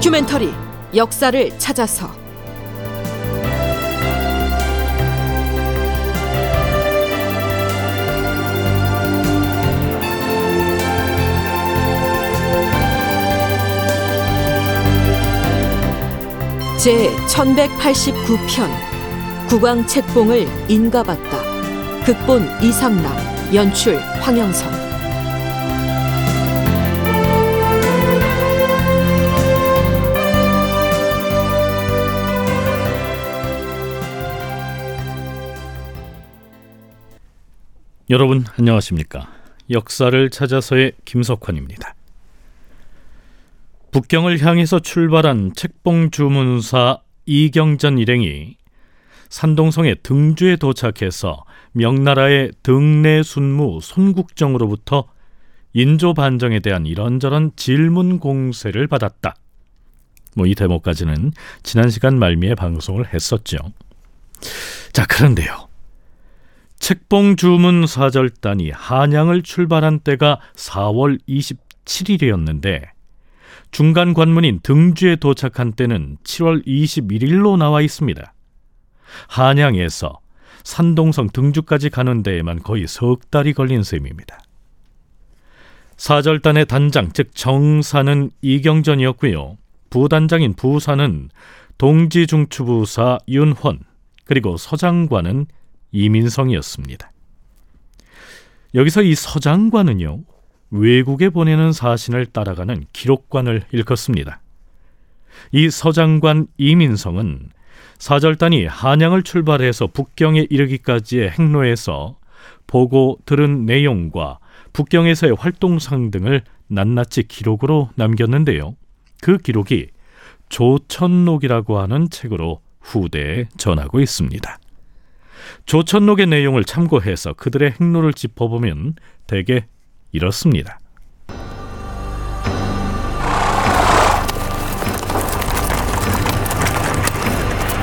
다큐멘터리 역사를 찾아서. 제 1189편 국왕 책봉을 인가받다. 극본 이상락 연출 황영선 여러분 안녕하십니까? 역사를 찾아서의 김석환입니다. 북경을 향해서 출발한 책봉 주문사 이경전 일행이 산동성의 등주에 도착해서 명나라의 등내 순무 손국정으로부터 인조 반정에 대한 이런저런 질문 공세를 받았다. 뭐 이 대목까지는 지난 시간 말미에 방송을 했었죠. 자, 그런데요. 책봉 주문 사절단이 한양을 출발한 때가 4월 27일이었는데 중간 관문인 등주에 도착한 때는 7월 21일로 나와 있습니다. 한양에서 산동성 등주까지 가는 데에만 거의 석 달이 걸린 셈입니다. 사절단의 단장 즉 정사는 이경전이었고요. 부단장인 부사는 동지중추부사 윤헌 그리고 서장관은 이민성이었습니다. 여기서 이 서장관은요. 외국에 보내는 사신을 따라가는 기록관을 일컫습니다. 이 서장관 이민성은 사절단이 한양을 출발해서 북경에 이르기까지의 행로에서 보고 들은 내용과 북경에서의 활동상 등을 낱낱이 기록으로 남겼는데요. 그 기록이 조천록이라고 하는 책으로 후대에 전하고 있습니다. 조천록의 내용을 참고해서 그들의 행로를 짚어보면 대개 이렇습니다.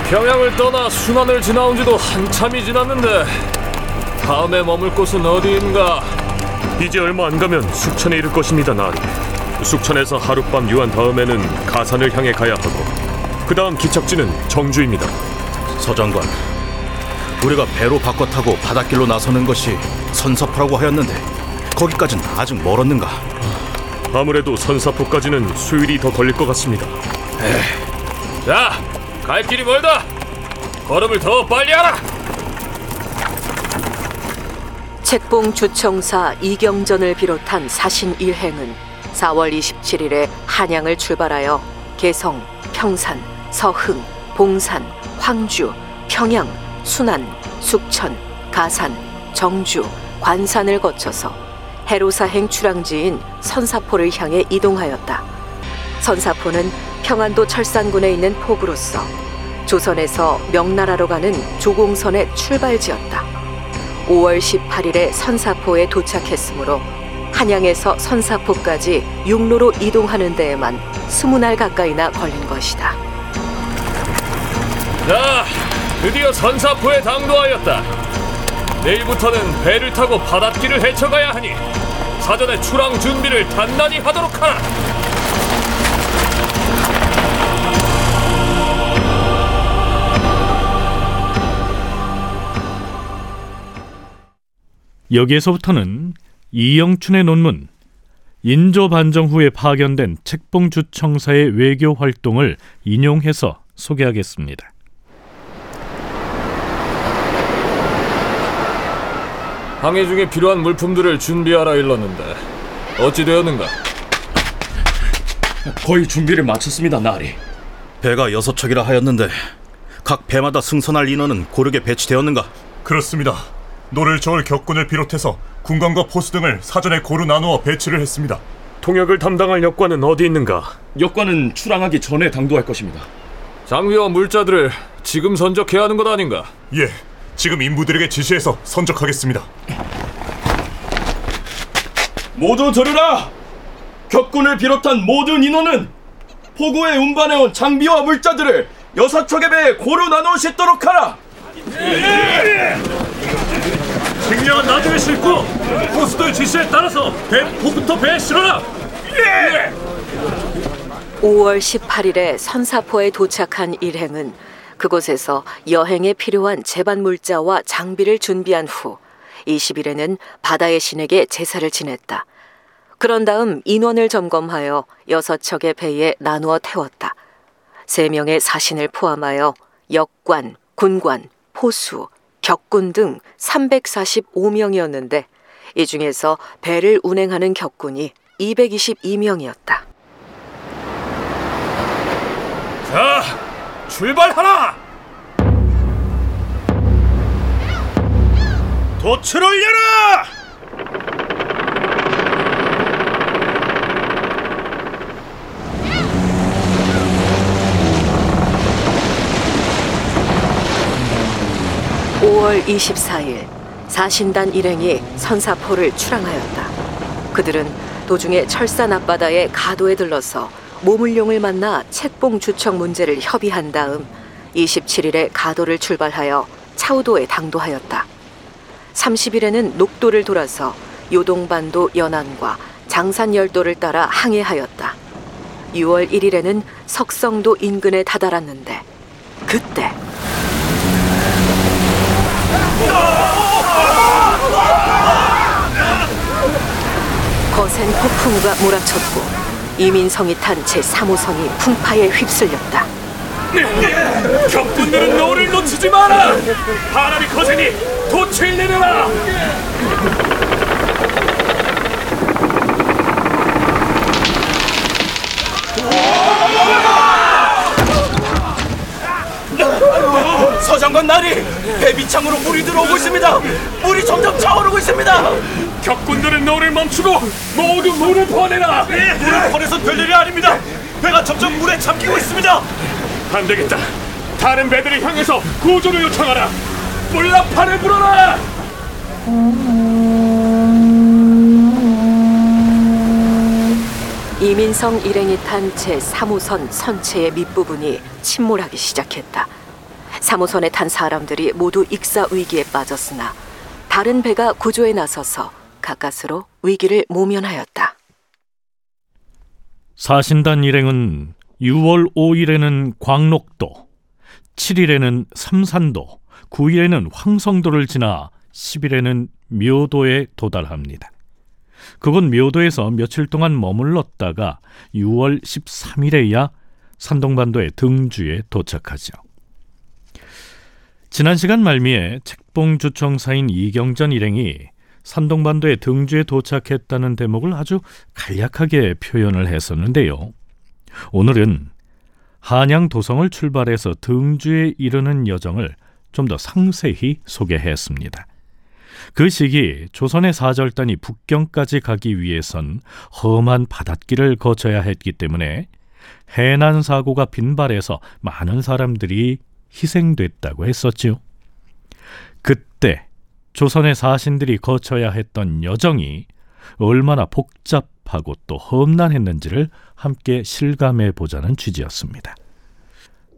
평양을 떠나 순안을 지나온 지도 한참이 지났는데 다음에 머물 곳은 어디인가? 이제 얼마 안 가면 숙천에 이를 것입니다, 나리. 숙천에서 하룻밤 유한 다음에는 가산을 향해 가야 하고 그 다음 기착지는 정주입니다. 서장관, 우리가 배로 바꿔 타고 바닷길로 나서는 것이 선사포라고 하였는데 거기까지는 아직 멀었는가? 아무래도 선사포까지는 수일이 더 걸릴 것 같습니다. 자, 갈 길이 멀다. 걸음을 더 빨리 하라. 책봉 주청사 이경전을 비롯한 사신 일행은 4월 27일에 한양을 출발하여 개성, 평산, 서흥, 봉산, 황주, 평양, 순안, 숙천, 가산, 정주, 관산을 거쳐서 해로사행 출항지인 선사포를 향해 이동하였다. 선사포는 평안도 철산군에 있는 포구로서 조선에서 명나라로 가는 조공선의 출발지였다. 5월 18일에 선사포에 도착했으므로 한양에서 선사포까지 육로로 이동하는 데에만 20날 가까이나 걸린 것이다. 자, 드디어 선사포에 당도하였다. 내일부터는 배를 타고 바닷길을 헤쳐가야 하니 사전에 출항 준비를 단단히 하도록 하라. 여기에서부터는 이영춘의 논문 인조 반정 후에 파견된 책봉 주청사의 외교 활동을 인용해서 소개하겠습니다. 항해 중에 필요한 물품들을 준비하라 일렀는데 어찌 되었는가? 거의 준비를 마쳤습니다, 나리. 배가 여섯 척이라 하였는데 각 배마다 승선할 인원은 고르게 배치되었는가? 그렇습니다. 노를 저을 격군을 비롯해서 군관과 포수 등을 사전에 고루 나누어 배치를 했습니다. 통역을 담당할 역관은 어디 있는가? 역관은 출항하기 전에 당도할 것입니다. 장비와 물자들을 지금 선적해야 하는 것 아닌가? 예, 지금 인부들에게 지시해서 선적하겠습니다. 모두 들으라! 격군을 비롯한 모든 인원은 포구에 운반해온 장비와 물자들을 여섯 척의 배에 고루 나누어 싣도록 하라! 식량은 나중에 싣고 포수들 지시에 따라서 대포부터 배에 실어라. 5월 18일에 선사포에 도착한 일행은 그곳에서 여행에 필요한 제반 물자와 장비를 준비한 후 20일에는 바다의 신에게 제사를 지냈다. 그런 다음 인원을 점검하여 여섯 척의 배에 나누어 태웠다. 세 명의 사신을 포함하여 역관, 군관, 포수, 격군 등 345명이었는데 이 중에서 배를 운행하는 격군이 222명이었다. 자, 출발하라! 올려라! 오 5월 24일 사신단 일행이 선사포를 출항하였다. 그들은 도중에 철산 앞바다의 가도에 들러서 모물룡을 만나 책봉 주청 문제를 협의한 다음 27일에 가도를 출발하여 차우도에 당도하였다. 30일에는 녹도를 돌아서 요동반도 연안과 장산열도를 따라 항해하였다. 6월 1일에는 석성도 인근에 다다랐는데 그때 거센 폭풍우가 몰아쳤고 이민성이 탄 제 3호선이 풍파에 휩쓸렸다. 격군들은 너를 놓치지 마라! 바람이 거세니 돛을 내려라! 서장관 나리 배비창으로 물이 들어오고 있습니다. 물이 점점 차오르고 있습니다. 격군들은 너를 멈추고 모두 물을 퍼내라! 물을 퍼내서 별 일이 아닙니다. 배가 점점 물에 잠기고 있습니다. 안 되겠다. 다른 배들을 향해서 구조를 요청하라. 물라파를 불어라! 이민성 일행이 탄 제 3호선 선체의 밑부분이 침몰하기 시작했다. 3호선에 탄 사람들이 모두 익사 위기에 빠졌으나 다른 배가 구조에 나서서 가까스로 위기를 모면하였다. 사신단 일행은 6월 5일에는 광록도, 7일에는 삼산도, 9일에는 황성도를 지나 10일에는 묘도에 도달합니다. 그곳 묘도에서 며칠 동안 머물렀다가 6월 13일에야 산동반도의 등주에 도착하죠. 지난 시간 말미에 책봉주청사인 이경전 일행이 산동반도의 등주에 도착했다는 대목을 아주 간략하게 표현을 했었는데요. 오늘은 한양 도성을 출발해서 등주에 이르는 여정을 좀 더 상세히 소개했습니다. 그 시기 조선의 사절단이 북경까지 가기 위해선 험한 바닷길을 거쳐야 했기 때문에 해난 사고가 빈발해서 많은 사람들이 희생됐다고 했었지요. 그때 조선의 사신들이 거쳐야 했던 여정이 얼마나 복잡하고 또 험난했는지를 함께 실감해 보자는 취지였습니다.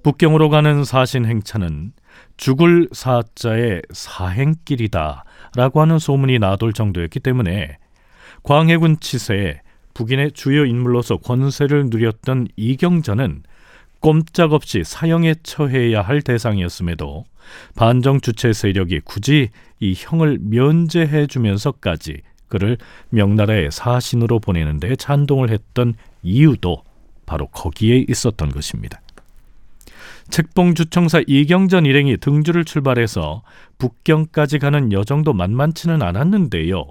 북경으로 가는 사신 행차는 죽을 사자의 사행길이다 라고 하는 소문이 나돌 정도였기 때문에 광해군 치세에 북인의 주요 인물로서 권세를 누렸던 이경전은 꼼짝없이 사형에 처해야 할 대상이었음에도 반정 주체 세력이 굳이 이 형을 면제해 주면서까지 그를 명나라의 사신으로 보내는 데 찬동을 했던 이유도 바로 거기에 있었던 것입니다. 책봉주청사 이경전 일행이 등주를 출발해서 북경까지 가는 여정도 만만치는 않았는데요.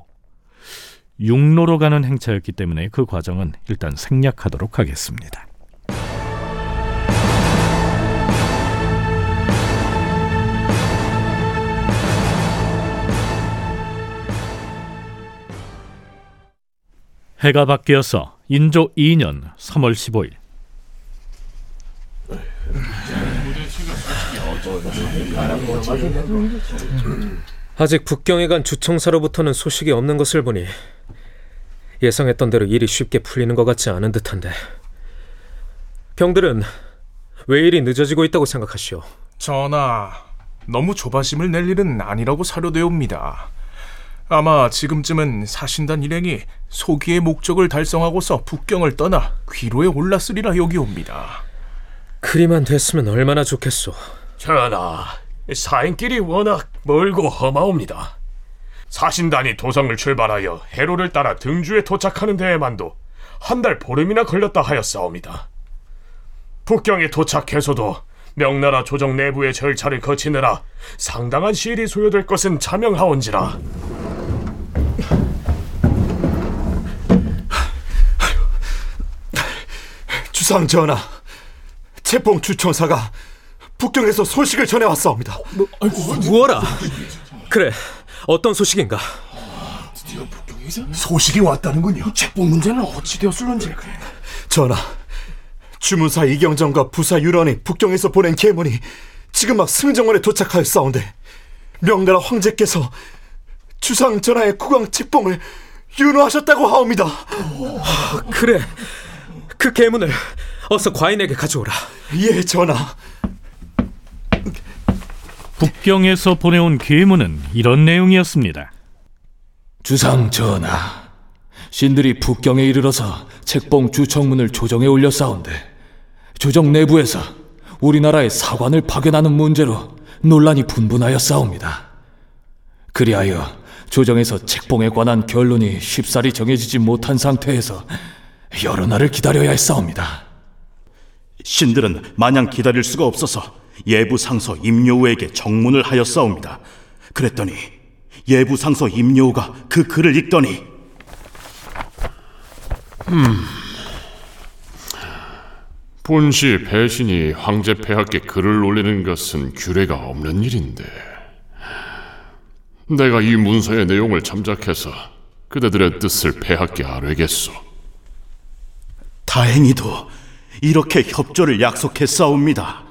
육로로 가는 행차였기 때문에 그 과정은 일단 생략하도록 하겠습니다. 해가 바뀌어서 인조 2년 3월 15일 아직 북경에 간 주청사로부터는 소식이 없는 것을 보니 예상했던 대로 일이 쉽게 풀리는 것 같지 않은 듯한데 병들은 왜 일이 늦어지고 있다고 생각하시오? 전하, 너무 조바심을 낼 일은 아니라고 사료되옵니다. 아마 지금쯤은 사신단 일행이 소기의 목적을 달성하고서 북경을 떠나 귀로에 올랐으리라 여기옵니다. 그리만 됐으면 얼마나 좋겠소. 전하, 사인길이 워낙 멀고 험하옵니다. 사신단이 도성을 출발하여 해로를 따라 등주에 도착하는 데에만도 한 달 보름이나 걸렸다 하였사옵니다. 북경에 도착해서도 명나라 조정 내부의 절차를 거치느라 상당한 시일이 소요될 것은 자명하온지라 주상 전하, 채봉 주청사가 북경에서 소식을 전해왔사옵니다. 무어라. 그래, 어떤 소식인가? 소식이 왔다는군요. 책봉 문제는 어찌 되었을런지. 전하, 주무사 이경정과 부사 유런이 북경에서 보낸 계문이 지금 막 승정원에 도착하였사온데 명나라 황제께서 주상 전하의 국왕 책봉을 윤호하셨다고 하옵니다. 그래, 그 계문을 어서 과인에게 가져오라. 예, 전하. 북경에서 보내온 계문은 이런 내용이었습니다. 주상 전하, 신들이 북경에 이르러서 책봉 주청문을 조정에 올렸사온데 조정 내부에서 우리나라의 사관을 파견하는 문제로 논란이 분분하였사옵니다. 그리하여 조정에서 책봉에 관한 결론이 쉽사리 정해지지 못한 상태에서 여러 날을 기다려야 했사옵니다. 신들은 마냥 기다릴 수가 없어서 예부 상서 임요우에게 정문을 하였사옵니다. 그랬더니 예부 상서 임요우가 그 글을 읽더니 본시 배신이 황제 폐하께 글을 올리는 것은 규례가 없는 일인데 내가 이 문서의 내용을 참작해서 그대들의 뜻을 폐하께 아뢰겠소. 다행히도 이렇게 협조를 약속했사옵니다.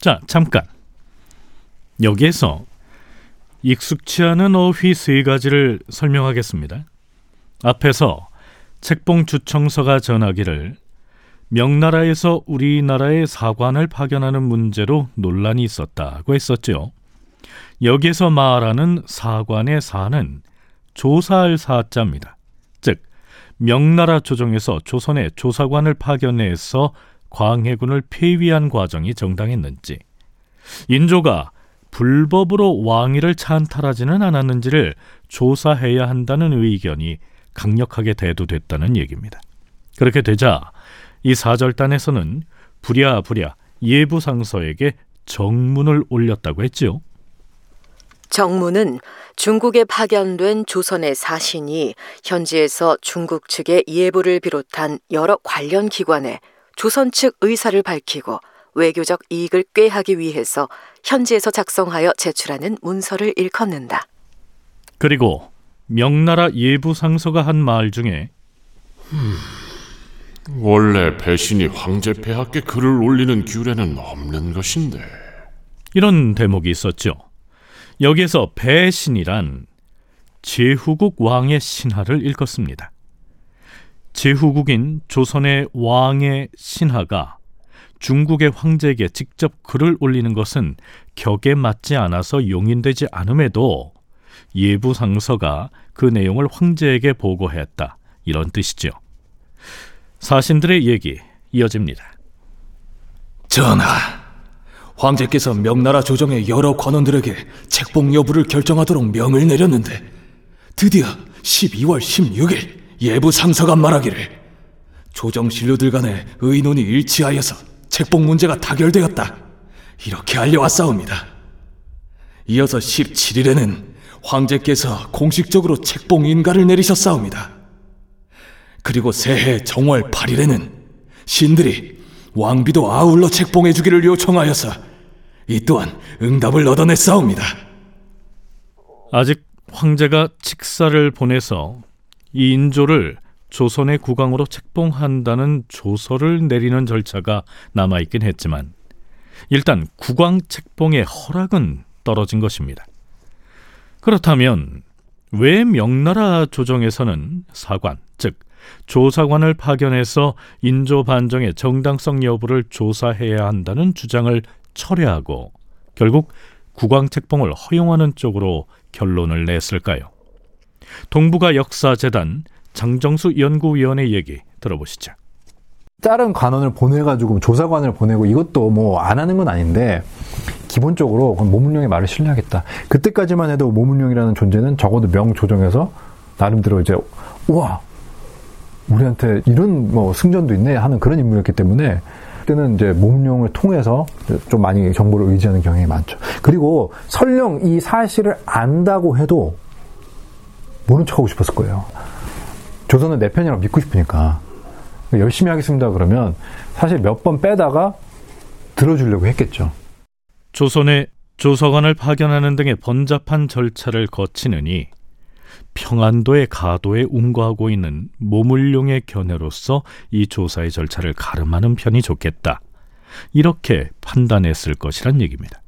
자, 잠깐. 여기에서 익숙치 않은 어휘 세 가지를 설명하겠습니다. 앞에서 책봉 주청서가 전하기를 명나라에서 우리나라의 사관을 파견하는 문제로 논란이 있었다고 했었죠. 여기에서 말하는 사관의 사는 조사할 사자입니다. 즉 명나라 조정에서 조선의 조사관을 파견해서 광해군을 폐위한 과정이 정당했는지 인조가 불법으로 왕위를 찬탈하지는 않았는지를 조사해야 한다는 의견이 강력하게 대두됐다는 얘기입니다. 그렇게 되자 이 사절단에서는 부랴부랴 예부상서에게 정문을 올렸다고 했지요. 정문은 중국에 파견된 조선의 사신이 현지에서 중국 측의 예부를 비롯한 여러 관련 기관에 조선 측 의사를 밝히고 외교적 이익을 꾀하기 위해서 현지에서 작성하여 제출하는 문서를 일컫는다. 그리고 명나라 예부 상서가 한 말 중에 원래 배신이 황제 폐하께 글을 올리는 규례는 없는 것인데 이런 대목이 있었죠. 여기에서 배신이란 제후국 왕의 신하를 일컫습니다. 제후국인 조선의 왕의 신하가 중국의 황제에게 직접 글을 올리는 것은 격에 맞지 않아서 용인되지 않음에도 예부 상서가 그 내용을 황제에게 보고했다. 이런 뜻이죠. 사신들의 얘기 이어집니다. 전하, 황제께서 명나라 조정의 여러 관원들에게 책봉 여부를 결정하도록 명을 내렸는데 드디어 12월 16일 예부 상서가 말하기를 조정 신료들 간의 의논이 일치하여서 책봉 문제가 타결되었다. 이렇게 알려왔사옵니다. 이어서 17일에는 황제께서 공식적으로 책봉 인가를 내리셨사옵니다. 그리고 새해 정월 8일에는 신들이 왕비도 아울러 책봉해 주기를 요청하여서 이 또한 응답을 얻어냈사옵니다. 아직 황제가 직사를 보내서 이 인조를 조선의 국왕으로 책봉한다는 조서를 내리는 절차가 남아 있긴 했지만 일단 국왕 책봉의 허락은 떨어진 것입니다. 그렇다면 왜 명나라 조정에서는 사관, 즉 조사관을 파견해서 인조 반정의 정당성 여부를 조사해야 한다는 주장을 철회하고 결국 국왕 책봉을 허용하는 쪽으로 결론을 냈을까요? 동북아 역사재단 장정수 연구위원의 얘기 들어보시죠. 다른 관원을 보내가지고 조사관을 보내고 이것도 뭐 안 하는 건 아닌데 기본적으로 모문룡의 말을 신뢰하겠다. 그때까지만 해도 모문룡이라는 존재는 적어도 명조정에서 나름대로 이제 우와 우리한테 이런 뭐 승전도 있네 하는 그런 인물이었기 때문에 그때는 이제 모문룡을 통해서 좀 많이 정보를 의지하는 경향이 많죠. 그리고 설령 이 사실을 안다고 해도 모른 척하고 싶었을 거예요. 조선은 내 편이라고 믿고 싶으니까 열심히 하겠습니다 그러면 사실 몇 번 빼다가 들어주려고 했겠죠. 조선에 조서관을 파견하는 등의 번잡한 절차를 거치느니 평안도의 가도에 운거하고 있는 모물룡의 견해로서 이 조사의 절차를 가름하는 편이 좋겠다. 이렇게 판단했을 것이란 얘기입니다.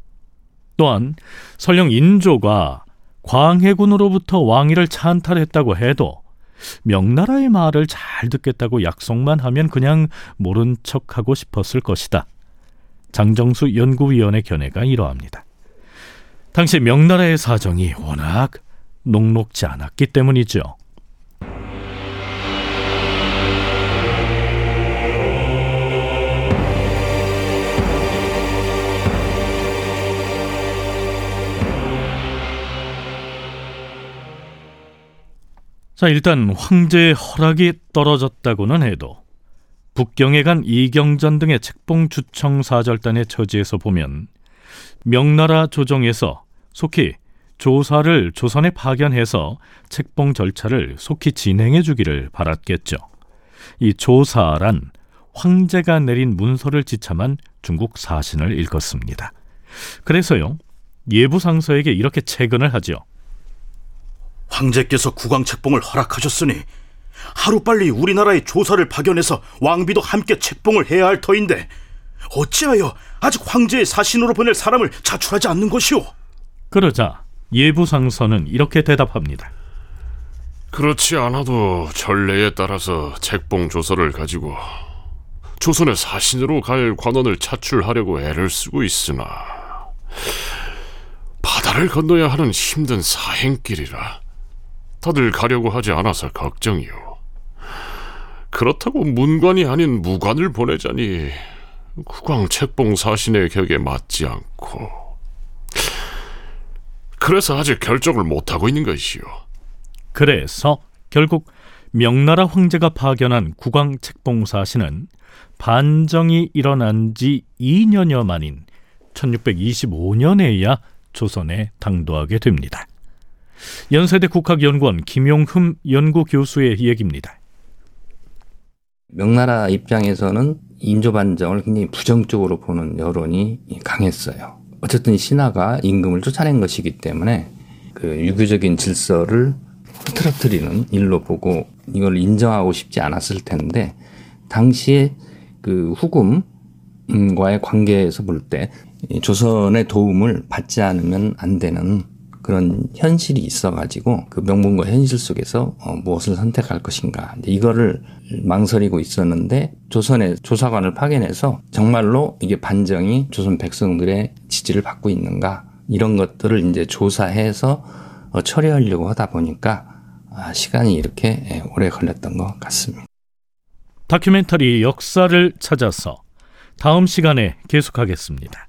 또한 설령 인조가 광해군으로부터 왕위를 찬탈했다고 해도 명나라의 말을 잘 듣겠다고 약속만 하면 그냥 모른 척하고 싶었을 것이다. 장정수 연구위원의 견해가 이러합니다. 당시 명나라의 사정이 워낙 녹록지 않았기 때문이죠. 자, 일단 황제의 허락이 떨어졌다고는 해도 북경에 간 이경전 등의 책봉 주청 사절단의 처지에서 보면 명나라 조정에서 속히 조사를 조선에 파견해서 책봉 절차를 속히 진행해 주기를 바랐겠죠. 이 조사란 황제가 내린 문서를 지참한 중국 사신을 읽었습니다. 그래서요, 예부상서에게 이렇게 채근을 하죠. 황제께서 국왕 책봉을 허락하셨으니 하루빨리 우리나라에 조사를 파견해서 왕비도 함께 책봉을 해야 할 터인데 어찌하여 아직 황제의 사신으로 보낼 사람을 자출하지 않는 것이오? 그러자 예부 상서는 이렇게 대답합니다. 그렇지 않아도 전례에 따라서 책봉 조서를 가지고 조선의 사신으로 갈 관원을 차출하려고 애를 쓰고 있으나 바다를 건너야 하는 힘든 사행길이라 다들 가려고 하지 않아서 걱정이오. 그렇다고 문관이 아닌 무관을 보내자니 국왕 책봉 사신의 격에 맞지 않고 그래서 아직 결정을 못하고 있는 것이오. 그래서 결국 명나라 황제가 파견한 국왕 책봉사신은 반정이 일어난 지 2년여 만인 1625년에야 조선에 당도하게 됩니다. 연세대 국학연구원 김용흠 연구교수의 얘기입니다. 명나라 입장에서는 인조 반정을 굉장히 부정적으로 보는 여론이 강했어요. 어쨌든 신하가 임금을 쫓아낸 것이기 때문에 그 유교적인 질서를 흐트러뜨리는 일로 보고 이걸 인정하고 싶지 않았을 텐데 당시에 그 후금과의 관계에서 볼 때 조선의 도움을 받지 않으면 안 되는 그런 현실이 있어가지고 그 명분과 현실 속에서 어, 무엇을 선택할 것인가 이거를 망설이고 있었는데 조선의 조사관을 파견해서 정말로 이게 반정이 조선 백성들의 지지를 받고 있는가 이런 것들을 이제 조사해서 어, 처리하려고 하다 보니까 아, 시간이 이렇게 예, 오래 걸렸던 것 같습니다. 다큐멘터리 역사를 찾아서 다음 시간에 계속하겠습니다.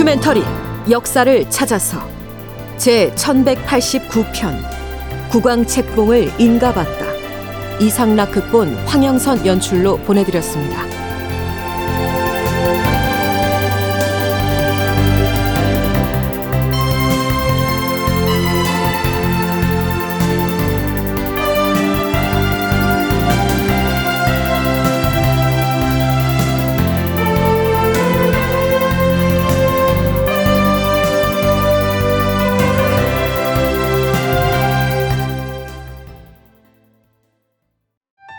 다큐멘터리 역사를 찾아서 제 1189편 국왕 책봉을 인가받다 이상락 극본 황영선 연출로 보내드렸습니다.